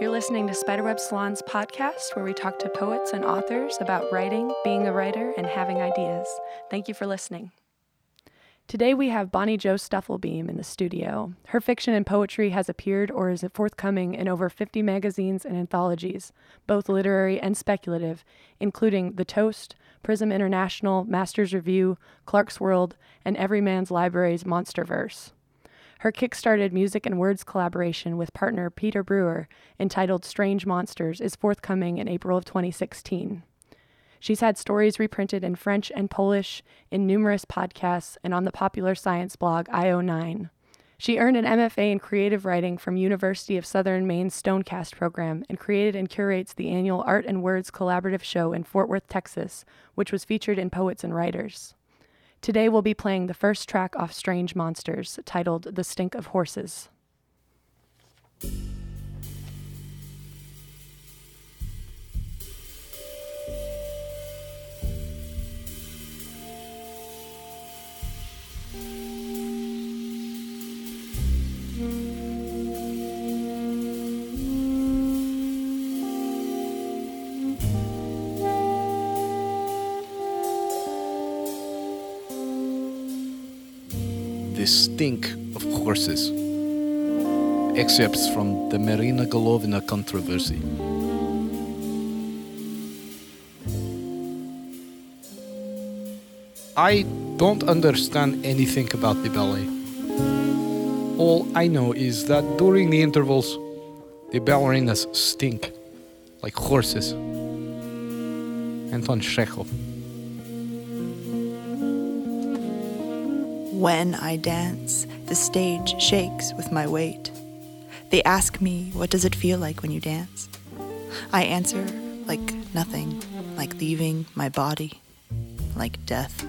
You're listening to Spiderweb Salon's podcast, where we talk to poets and authors about writing, being a writer, and having ideas. Thank you for listening. Today we have Bonnie Jo Stufflebeam in the studio. Her fiction and poetry has appeared or is forthcoming in over 50 magazines and anthologies, both literary and speculative, including The Toast, Prism International, Masters Review, Clarkesworld, and Everyman's Library's Monsterverse. Her kickstarted music and words collaboration with partner Peter Brewer, entitled Strange Monsters, is forthcoming in April of 2016. She's had stories reprinted in French and Polish in numerous podcasts and on the popular science blog IO9. She earned an MFA in creative writing from University of Southern Maine's Stonecoast program and created and curates the annual Art and Words collaborative show in Fort Worth, Texas, which was featured in Poets and Writers. Today we'll be playing the first track off Strange Monsters, titled The Stink of Horses. Stink of Horses. Excerpts from the Marina Golovina controversy. I don't understand anything about the ballet. All I know is that during the intervals, the ballerinas stink like horses. Anton Chekhov. When I dance, the stage shakes with my weight. They ask me, What does it feel like when you dance? I answer, like nothing, like leaving my body, like death.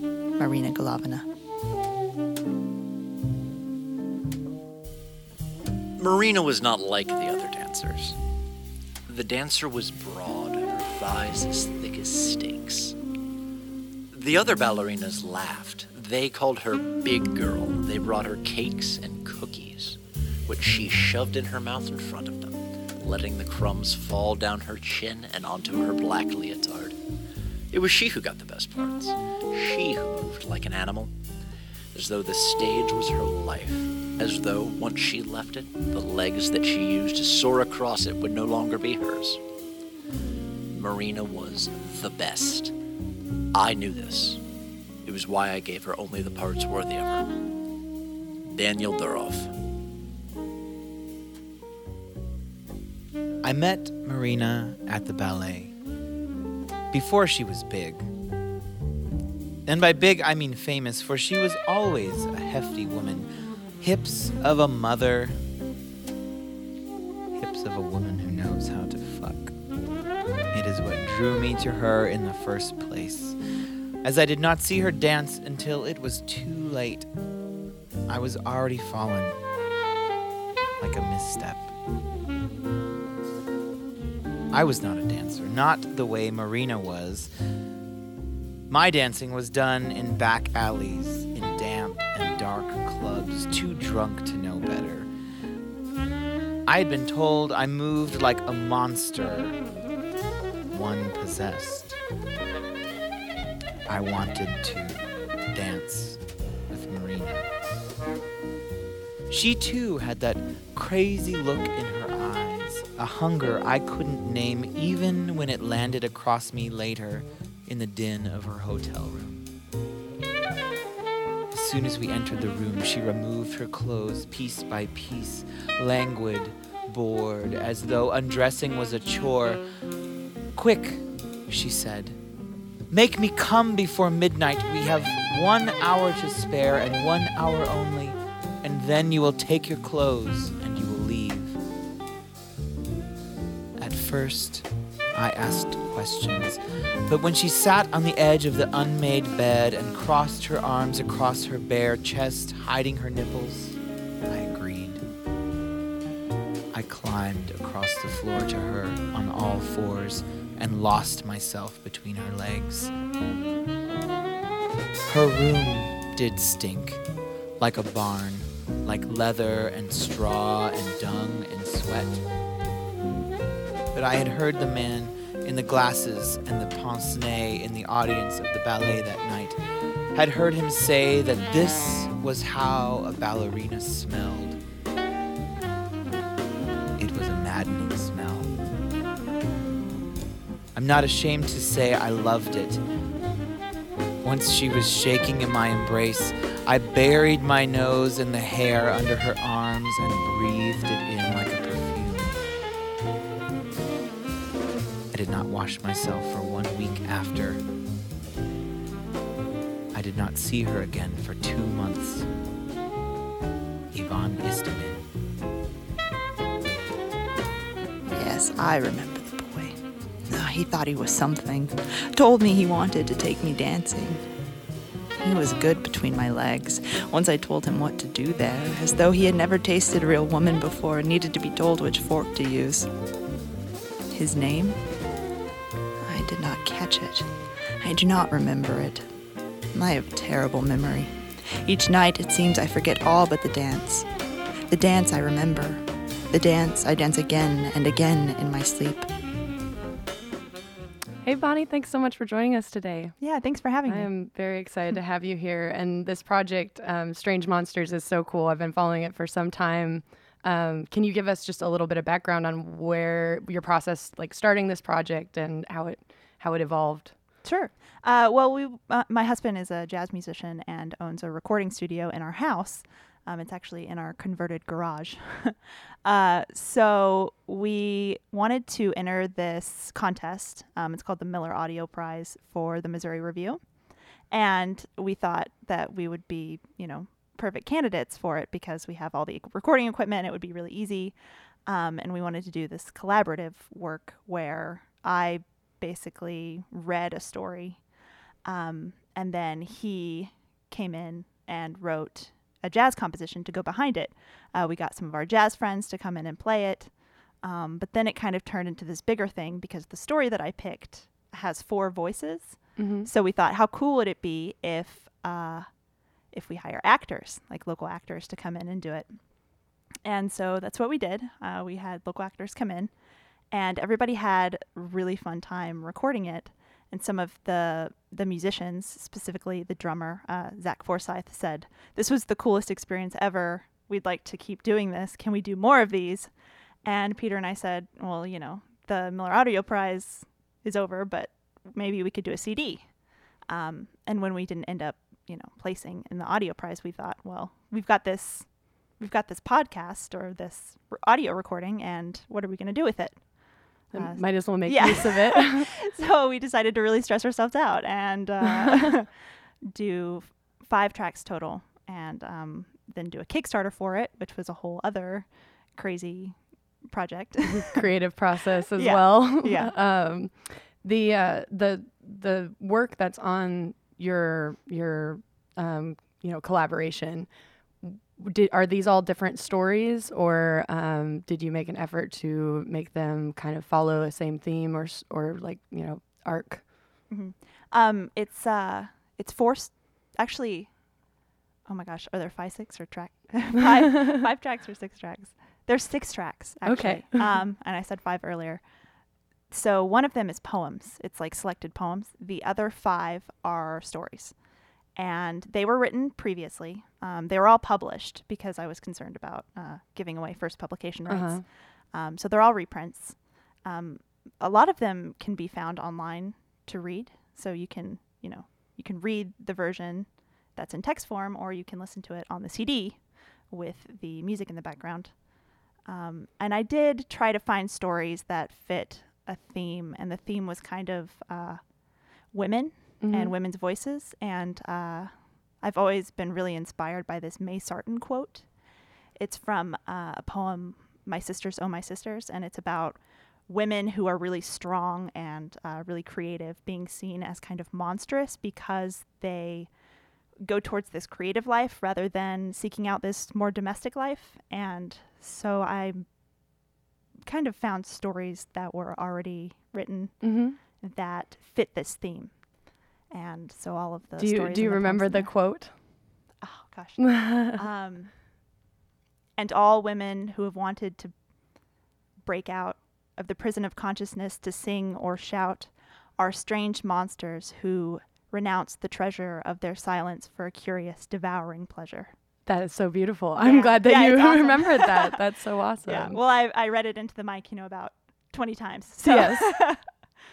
Marina Golovina. Marina was not like the other dancers. The dancer was broad, her thighs as thick as steaks. The other ballerinas laughed. They called her Big Girl. They brought her cakes and cookies, which she shoved in her mouth in front of them, letting the crumbs fall down her chin and onto her black leotard. It was she who got the best parts. She who moved like an animal, as though the stage was her life, as though, once she left it, the legs that she used to soar across it would no longer be hers. Marina was the best. I knew this. It was why I gave her only the parts worthy of her. Daniel Durov. I met Marina at the ballet before she was big. And by big, I mean famous, for she was always a hefty woman. Hips of a mother, hips of a woman who knows how to fuck. It is what drew me to her in the first place, as I did not see her dance until it was too late. I was already fallen, like a misstep. I was not a dancer, not the way Marina was. My dancing was done in back alleys, in damp and dark clubs, too drunk to know better. I had been told I moved like a monster, one possessed. I wanted to dance with Marina. She too had that crazy look in her eyes, a hunger I couldn't name even when it landed across me later in the din of her hotel room. As soon as we entered the room, she removed her clothes piece by piece, languid, bored, as though undressing was a chore. Quick, she said. Make me come before midnight. We have one hour to spare and one hour only, and then you will take your clothes and you will leave. At first, I asked questions, but when she sat on the edge of the unmade bed and crossed her arms across her bare chest, hiding her nipples, I agreed. I climbed across the floor to her on all fours and lost myself between her legs. Her room did stink, like a barn, like leather and straw and dung and sweat. But I had heard the man in the glasses and the pince nez in the audience of the ballet that night, had heard him say that this was how a ballerina smelled. Not ashamed to say I loved it. Once she was shaking in my embrace, I buried my nose in the hair under her arms and breathed it in like a perfume. I did not wash myself for one week after. I did not see her again for two months. Ivan Istomin. Yes, I remember he thought he was something. Told me he wanted to take me dancing. He was good between my legs. Once I told him what to do there, as though he had never tasted a real woman before and needed to be told which fork to use. His name? I did not catch it. I do not remember it. I have terrible memory. Each night it seems I forget all but the dance. The dance I remember. The dance I dance again and again in my sleep. Hey, Bonnie, thanks so much for joining us today. Yeah, thanks for having I me. I am very excited to have you here. And this project, um, Strange Monsters, is so cool. I've been following it for some time. Um, can you give us just a little bit of background on where your process, like starting this project, and how it how it evolved? Sure. Uh, well, we, uh, my husband is a jazz musician and owns a recording studio in our house. Um, it's actually in our converted garage. uh, so we wanted to enter this contest. Um, it's called the Miller Audio Prize for the Missouri Review, and we thought that we would be, you know, perfect candidates for it because we have all the recording equipment. It would be really easy, um, and we wanted to do this collaborative work where I basically read a story um, and then he came in and wrote a jazz composition to go behind it. Uh, we got some of our jazz friends to come in and play it. Um, but then it kind of turned into this bigger thing because the story that I picked has four voices. Mm-hmm. So we thought, how cool would it be if uh, if we hire actors, like local actors, to come in and do it? And so that's what we did. Uh, we had local actors come in, and everybody had really fun time recording it. And some of the the musicians, specifically the drummer uh, Zach Forsyth, said, "This was the coolest experience ever. We'd like to keep doing this. Can we do more of these?" And Peter and I said, "Well, you know, the Miller Audio Prize is over, but maybe we could do a CD." Um, and when we didn't end up, you know, placing in the audio prize, we thought, well, we've got this, we've got this podcast or this audio recording, and what are we going to do with it? Uh, Might as well make yeah. use of it. so we decided to really stress ourselves out and uh, do five tracks total, and um, then do a Kickstarter for it, which was a whole other crazy project. creative process as Yeah. well. Yeah. um, the uh, the the work that's on your your um, you know collaboration. Did, are these all different stories, or um, did you make an effort to make them kind of follow a same theme, or or like you know arc? um, it's uh, it's four. s- Actually, oh my gosh, are there five, six, or track five, five tracks or six tracks? There's six tracks. Actually. Okay. um, and I said five earlier. So one of them is poems. It's like selected poems. The other five are stories, and they were written previously. Um, they were all published because I was concerned about uh, giving away first publication rights. Uh-huh. Um, so they're all reprints. Um, a lot of them can be found online to read. So you can, you know, you can read the version that's in text form, or you can listen to it on the CD with the music in the background. Um, and I did try to find stories that fit a theme, and the theme was kind of uh, women Mhm. and women's voices. And uh, I've always been really inspired by this May Sarton quote. It's from uh, a poem, My Sisters, Oh My Sisters, and it's about women who are really strong and uh, really creative being seen as kind of monstrous because they go towards this creative life rather than seeking out this more domestic life. And so I kind of found stories that were already written Mhm. that fit this theme. And so all of the Do you stories do you the remember the quote? Oh gosh. um, and all women who have wanted to break out of the prison of consciousness to sing or shout are strange monsters who renounce the treasure of their silence for a curious, devouring pleasure. That is so beautiful. I'm glad that Yeah, you awesome. remembered that. That's so awesome. Yeah. Well, I, I read it into the mic, you know, about 20 times. So Yes.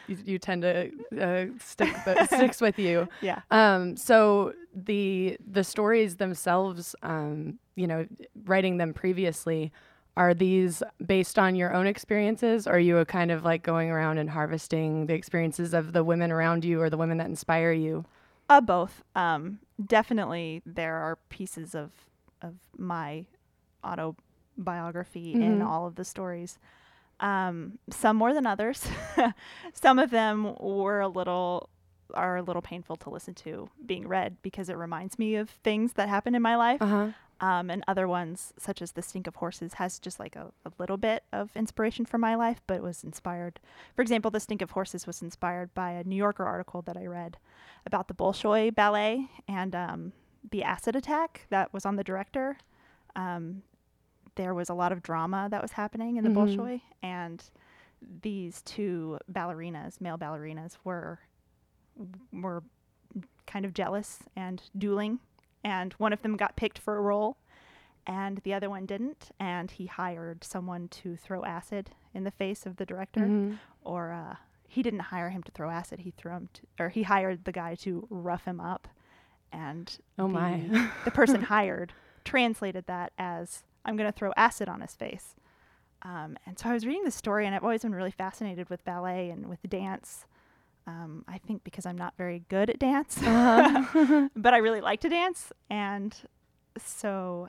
You, you tend to uh, stick the, sticks with you. yeah. Um, so the the stories themselves, um, you know, writing them previously, are these based on your own experiences, or are you a kind of like going around and harvesting the experiences of the women around you or the women that inspire you? Uh, both. Um, definitely, there are pieces of of my autobiography in Mhm. all of the stories. Um, some more than others. some of them were a little are a little painful to listen to being read because it reminds me of things that happened in my life. Uh huh. Um, and other ones, such as The Stink of Horses, has just like a, a little bit of inspiration for my life, but it was inspired. For example, The Stink of Horses was inspired by a New Yorker article that I read about the Bolshoi Ballet and um, the acid attack that was on the director. Um, there was a lot of drama that was happening in the Mhm. Bolshoi, and these two ballerinas, male ballerinas, were were kind of jealous and dueling and one of them got picked for a role and the other one didn't and he hired someone to throw acid in the face of the director Mhm. or uh, he didn't hire him to throw acid he threw him to, or he hired the guy to rough him up and Oh the, my. the person hired translated that as i'm going to throw acid on his face um, and so i was reading the story and i've always been really fascinated with ballet and with dance um, i think because i'm not very good at dance Uh-huh. but I really like to dance. And so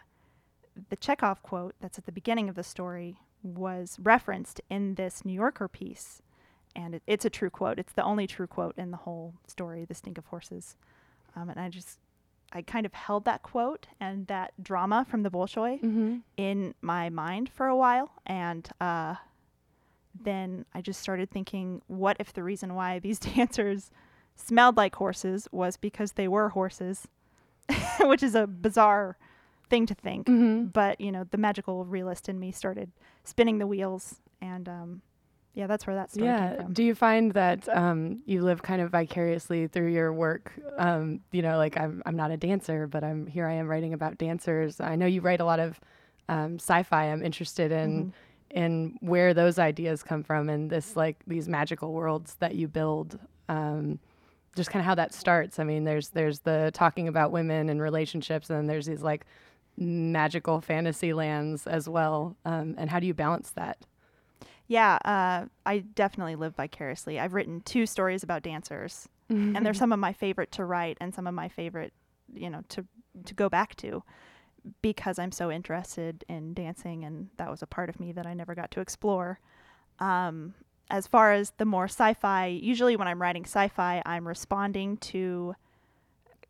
the Chekhov quote that's at the beginning of the story was referenced in this New Yorker piece. And it, it's a true quote. It's the only true quote in the whole story, The Stink of Horses. Um, and I just, I kind of held that quote and that drama from the Bolshoi Mhm. in my mind for a while. And uh, then I just started thinking, what if the reason why these dancers smelled like horses was because they were horses, which is a bizarre thing to think. Mhm. But, you know, the magical realist in me started spinning the wheels. And um, yeah, that's where that story Yeah. came from. Do you find that um, you live kind of vicariously through your work? Um, you know, like I'm, I'm not a dancer, but I'm here. I am writing about dancers. I know you write a lot of um, sci-fi. I'm interested in Mhm. in where those ideas come from and this like these magical worlds that you build. Um, just kind of how that starts. I mean, there's there's the talking about women and relationships, and then there's these like magical fantasy lands as well. Um, and how do you balance that? Yeah, uh, I definitely live vicariously. I've written two stories about dancers, and they're some of my favorite to write and some of my favorite, you know, to to go back to because I'm so interested in dancing and that was a part of me that I never got to explore. Um, as far as the more sci-fi, usually when I'm writing sci-fi, I'm responding to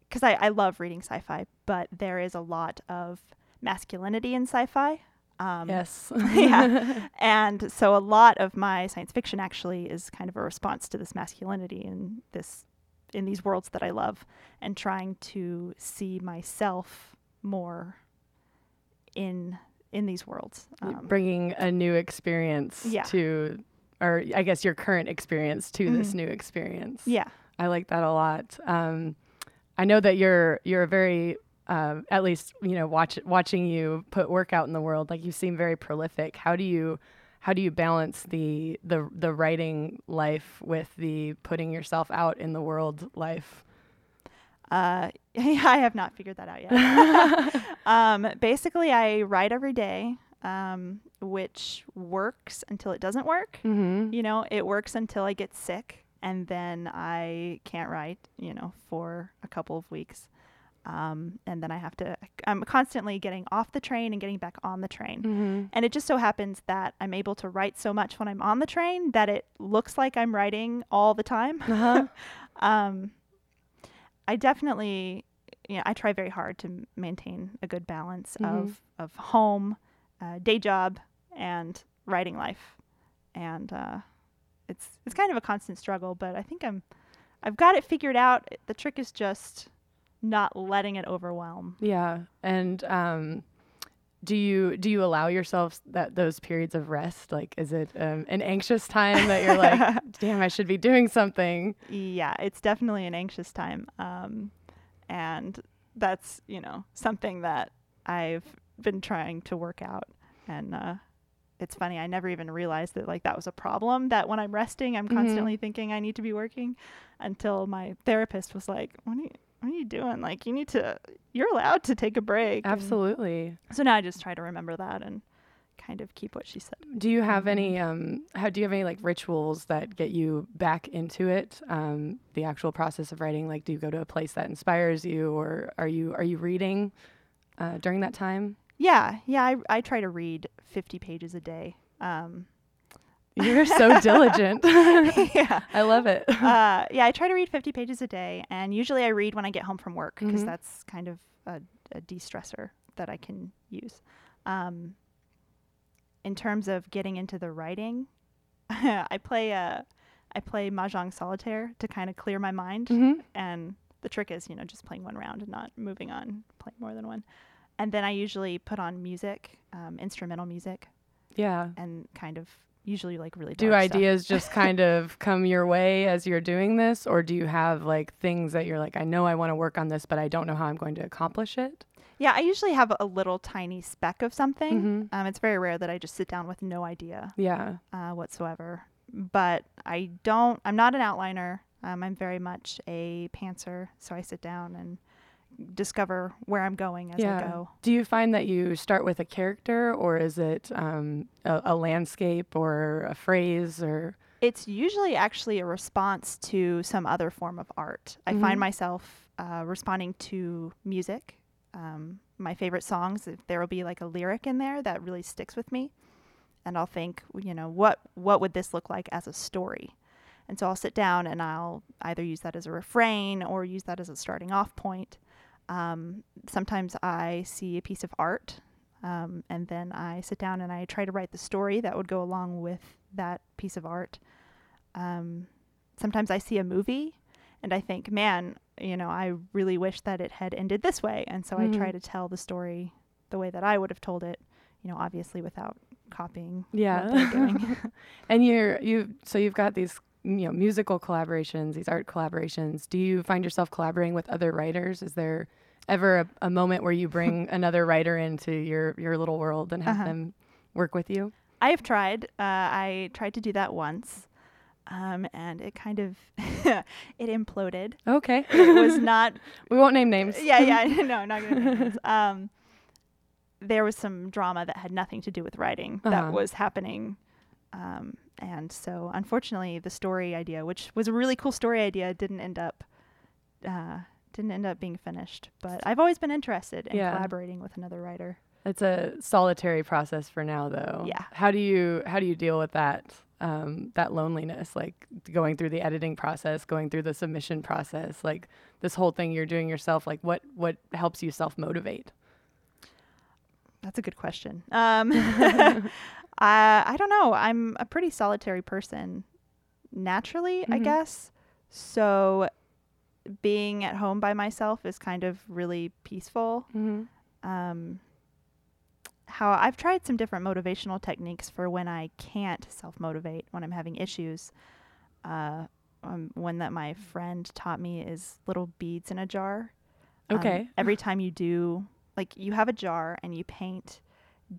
because I, I love reading sci-fi, but there is a lot of masculinity in sci-fi. Um, yes. yeah. And so a lot of my science fiction actually is kind of a response to this masculinity in this in these worlds that I love and trying to see myself more in in these worlds. Um, bringing a new experience Yeah. to or i guess your current experience to this Mhm. new experience yeah. i like that a lot um, i know that you're you're a very um, at least you know watch watching you put work out in the world like you seem very prolific how do you how do you balance the the the writing life with the putting yourself out in the world life Uh, I have not figured that out yet. um, basically, I write every day, um, which works until it doesn't work. mm-hmm. You know, it works until I get sick, and then I can't write. You know, for a couple of weeks, um, and then I have to. I'm constantly getting off the train and getting back on the train. Mm-hmm. And it just so happens that I'm able to write so much when I'm on the train that it looks like I'm writing all the time. Uh-huh. um, I definitely, you know, I try very hard to maintain a good balance Mhm. of of home, uh, day job, and writing life, and uh, it's it's kind of a constant struggle. But I think I'm, I've got it figured out. The trick is just not letting it overwhelm. Yeah, and um, do you do you allow yourself that those periods of rest? Like, is it um, an anxious time that you're like, damn, I should be doing something? Yeah, it's definitely an anxious time. Um, and that's, you know, something that I've been trying to work out. And uh, it's funny, I never even realized that, like, that was a problem. That when I'm resting, I'm Mhm. constantly thinking I need to be working until my therapist was like, what are you, what are you doing? Like, you need to, you're allowed to take a break. And Absolutely. so now I just try to remember that and kind of keep what she said. Do you have any um how do you have any like rituals that get you back into it? Um the actual process of writing like do you go to a place that inspires you or are you are you reading uh during that time? Yeah, yeah, I, I try to read 50 pages a day. Um, You're so diligent. yeah. I love it. uh, yeah, I try to read 50 pages a day, and usually I read when I get home from work because Mhm. that's kind of a, a de stressor that I can use. Um, in terms of getting into the writing, I play uh, I play Mahjong Solitaire to kind of clear my mind. hmm And the trick is, you know, just playing one round and not moving on, playing more than one. And then I usually put on music, um, instrumental music, Yeah. and kind of usually like really Do dark stuff. ideas just kind of come your way as you're doing this or do you have like things that you're like I know I want to work on this but I don't know how I'm going to accomplish it? Yeah, I usually have a little tiny speck of something. Mhm. Um, it's very rare that I just sit down with no idea Yeah. uh, whatsoever. But I don't. I'm not an outliner. Um, I'm very much a pantser. So I sit down and discover where I'm going as I go. Do you find that you start with a character, or is it um, a, a landscape, or a phrase, or It's usually actually a response to some other form of art. I Mhm. find myself uh, responding to music. Um, my favorite songs, if there will be like a lyric in there that really sticks with me, and I'll think, you know, what what would this look like as a story? And so I'll sit down and I'll either use that as a refrain or use that as a starting off point. Um, sometimes I see a piece of art, um, and then I sit down and I try to write the story that would go along with that piece of art. Um, sometimes I see a movie and I think, man, you know, I really wish that it had ended this way. And so I try Mhm. to tell the story the way that I would have told it, you know, obviously without copying yeah? and you're you so you've got these you know musical collaborations, these art collaborations. Do you find yourself collaborating with other writers? Is there ever a, a moment where you bring another writer into your your little world and have Uh-huh. them work with you? I have tried. Uh, I tried to do that once. Um, and it kind of it imploded. Okay, It was not we won't name names. yeah, yeah, no, not gonna name names. Um, there was some drama that had nothing to do with writing Uh-huh. that was happening, um, and so unfortunately, the story idea, which was a really cool story idea, didn't end up uh, didn't end up being finished. But I've always been interested in Yeah. collaborating with another writer. It's a solitary process for now, though. Yeah. How do you how do you deal with that um, that loneliness, like going through the editing process, going through the submission process, like this whole thing you're doing yourself? Like what what helps you self motivate? That's a good question. Um, I I don't know. I'm a pretty solitary person naturally, I Mhm. guess. So being at home by myself is kind of really peaceful. Mm-hmm. Um, how I've tried some different motivational techniques for when I can't self motivate when I'm having issues. Uh, um, one that my friend taught me is little beads in a jar. Um, Okay. every time you do, like, you have a jar and you paint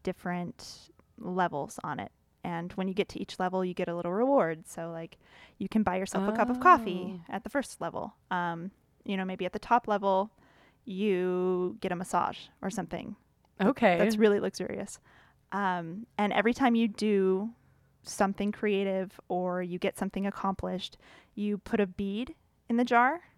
different levels on it. And when you get to each level, you get a little reward. So, like, you can buy yourself a cup of coffee Oh. at the first level. Um, you know, maybe at the top level, you get a massage or something. Okay. That's really luxurious. Um, and every time you do something creative or you get something accomplished, you put a bead in the jar.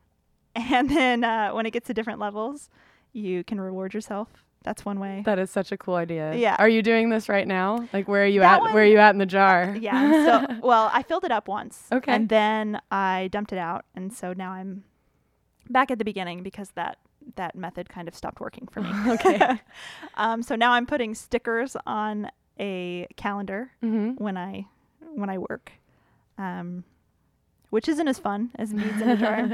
And then uh, when it gets to different levels, you can reward yourself. That's one way. that is such a cool idea. Yeah. Are you doing this right now? Like where are you That at? one- Where are you at in the jar? yeah. So, well, I filled it up once. Okay. And then I dumped it out. And so now I'm back at the beginning because that that method kind of stopped working for me. Okay. um, so now I'm putting stickers on a calendar mm-hmm. when I when I work, um, which isn't as fun as beads in a jar,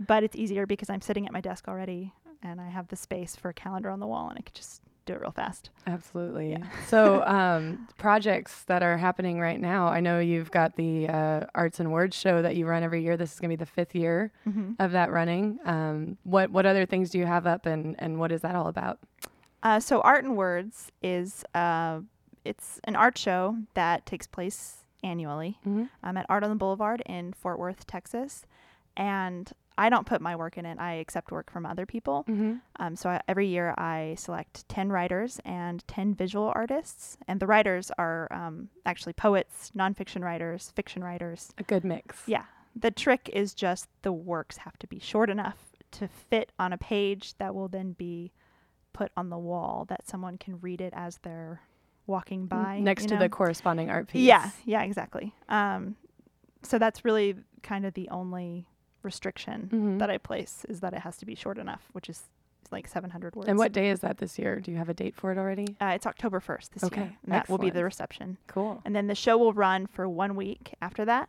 but it's easier because I'm sitting at my desk already and I have the space for a calendar on the wall and I could just do it real fast. Absolutely. Yeah. so, um, projects that are happening right now. I know you've got the uh, Arts and Words show that you run every year. This is going to be the fifth year Mm-hmm. of that running. Um, what what other things do you have up, and and what is that all about? Uh, so Art and Words is uh, it's an art show that takes place annually Mhm. um, at Art on the Boulevard in Fort Worth, Texas, and I don't put my work in it. I accept work from other people. Mm-hmm. Um, so I, every year I select 10 writers and 10 visual artists. And the writers are um, actually poets, nonfiction writers, fiction writers. A good mix. Yeah. The trick is just the works have to be short enough to fit on a page that will then be put on the wall that someone can read it as they're walking by. Next you to know? the corresponding art piece. Yeah, yeah, exactly. Um, so that's really kind of the only restriction Mhm. that I place is that it has to be short enough, which is like 700 words. And what day is that this year? Do you have a date for it already? Uh, it's October 1st this Okay, year. and That will be the reception. Cool. And then the show will run for one week after that.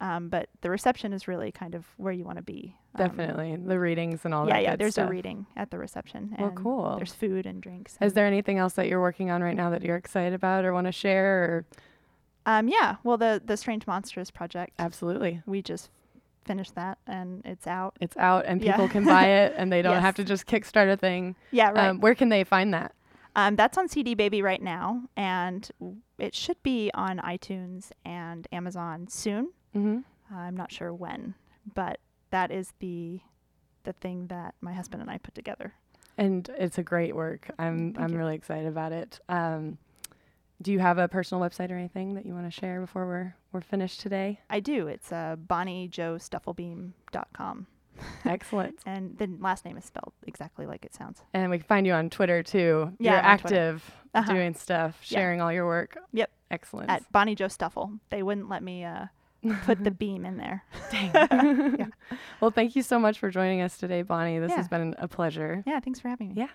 Um, but the reception is really kind of where you want to be. Um, Definitely the readings and all yeah, that. yeah. good There's stuff. a reading at the reception. Well, cool. There's food and drinks. Is there anything else that you're working on right now that you're excited about or want to share? Or Um, yeah. Well, the the Strange Monsters project. absolutely, We just finished that and it's out. it's out and Yeah. people can buy it, and they don't have to just kickstart a thing. Yeah, right. Um, where can they find that? Um, that's on CD Baby right now, and it should be on iTunes and Amazon soon. Mm-hmm. I'm not sure when, but that is the the thing that my husband and I put together. And it's a great work. I'm Thank I'm you. really excited about it. Um, do you have a personal website or anything that you want to share before we're we're finished today? I do. It's uh, BonnieJoStufflebeam.com, Excellent. and the last name is spelled exactly like it sounds. And we can find you on Twitter too. Yeah, You're I'm on Twitter. active, Uh-huh. doing stuff, Yeah. sharing all your work. Yep. Excellent. At Bonnie Jo Stuffle, they wouldn't let me uh, put the beam in there. Dang. Well, thank you so much for joining us today, Bonnie. This Yeah. has been a pleasure. Yeah, thanks for having me. Yeah.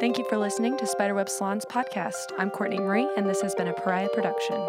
Thank you for listening to Spiderweb Salon's podcast. I'm Courtney Marie, and this has been a Pariah production.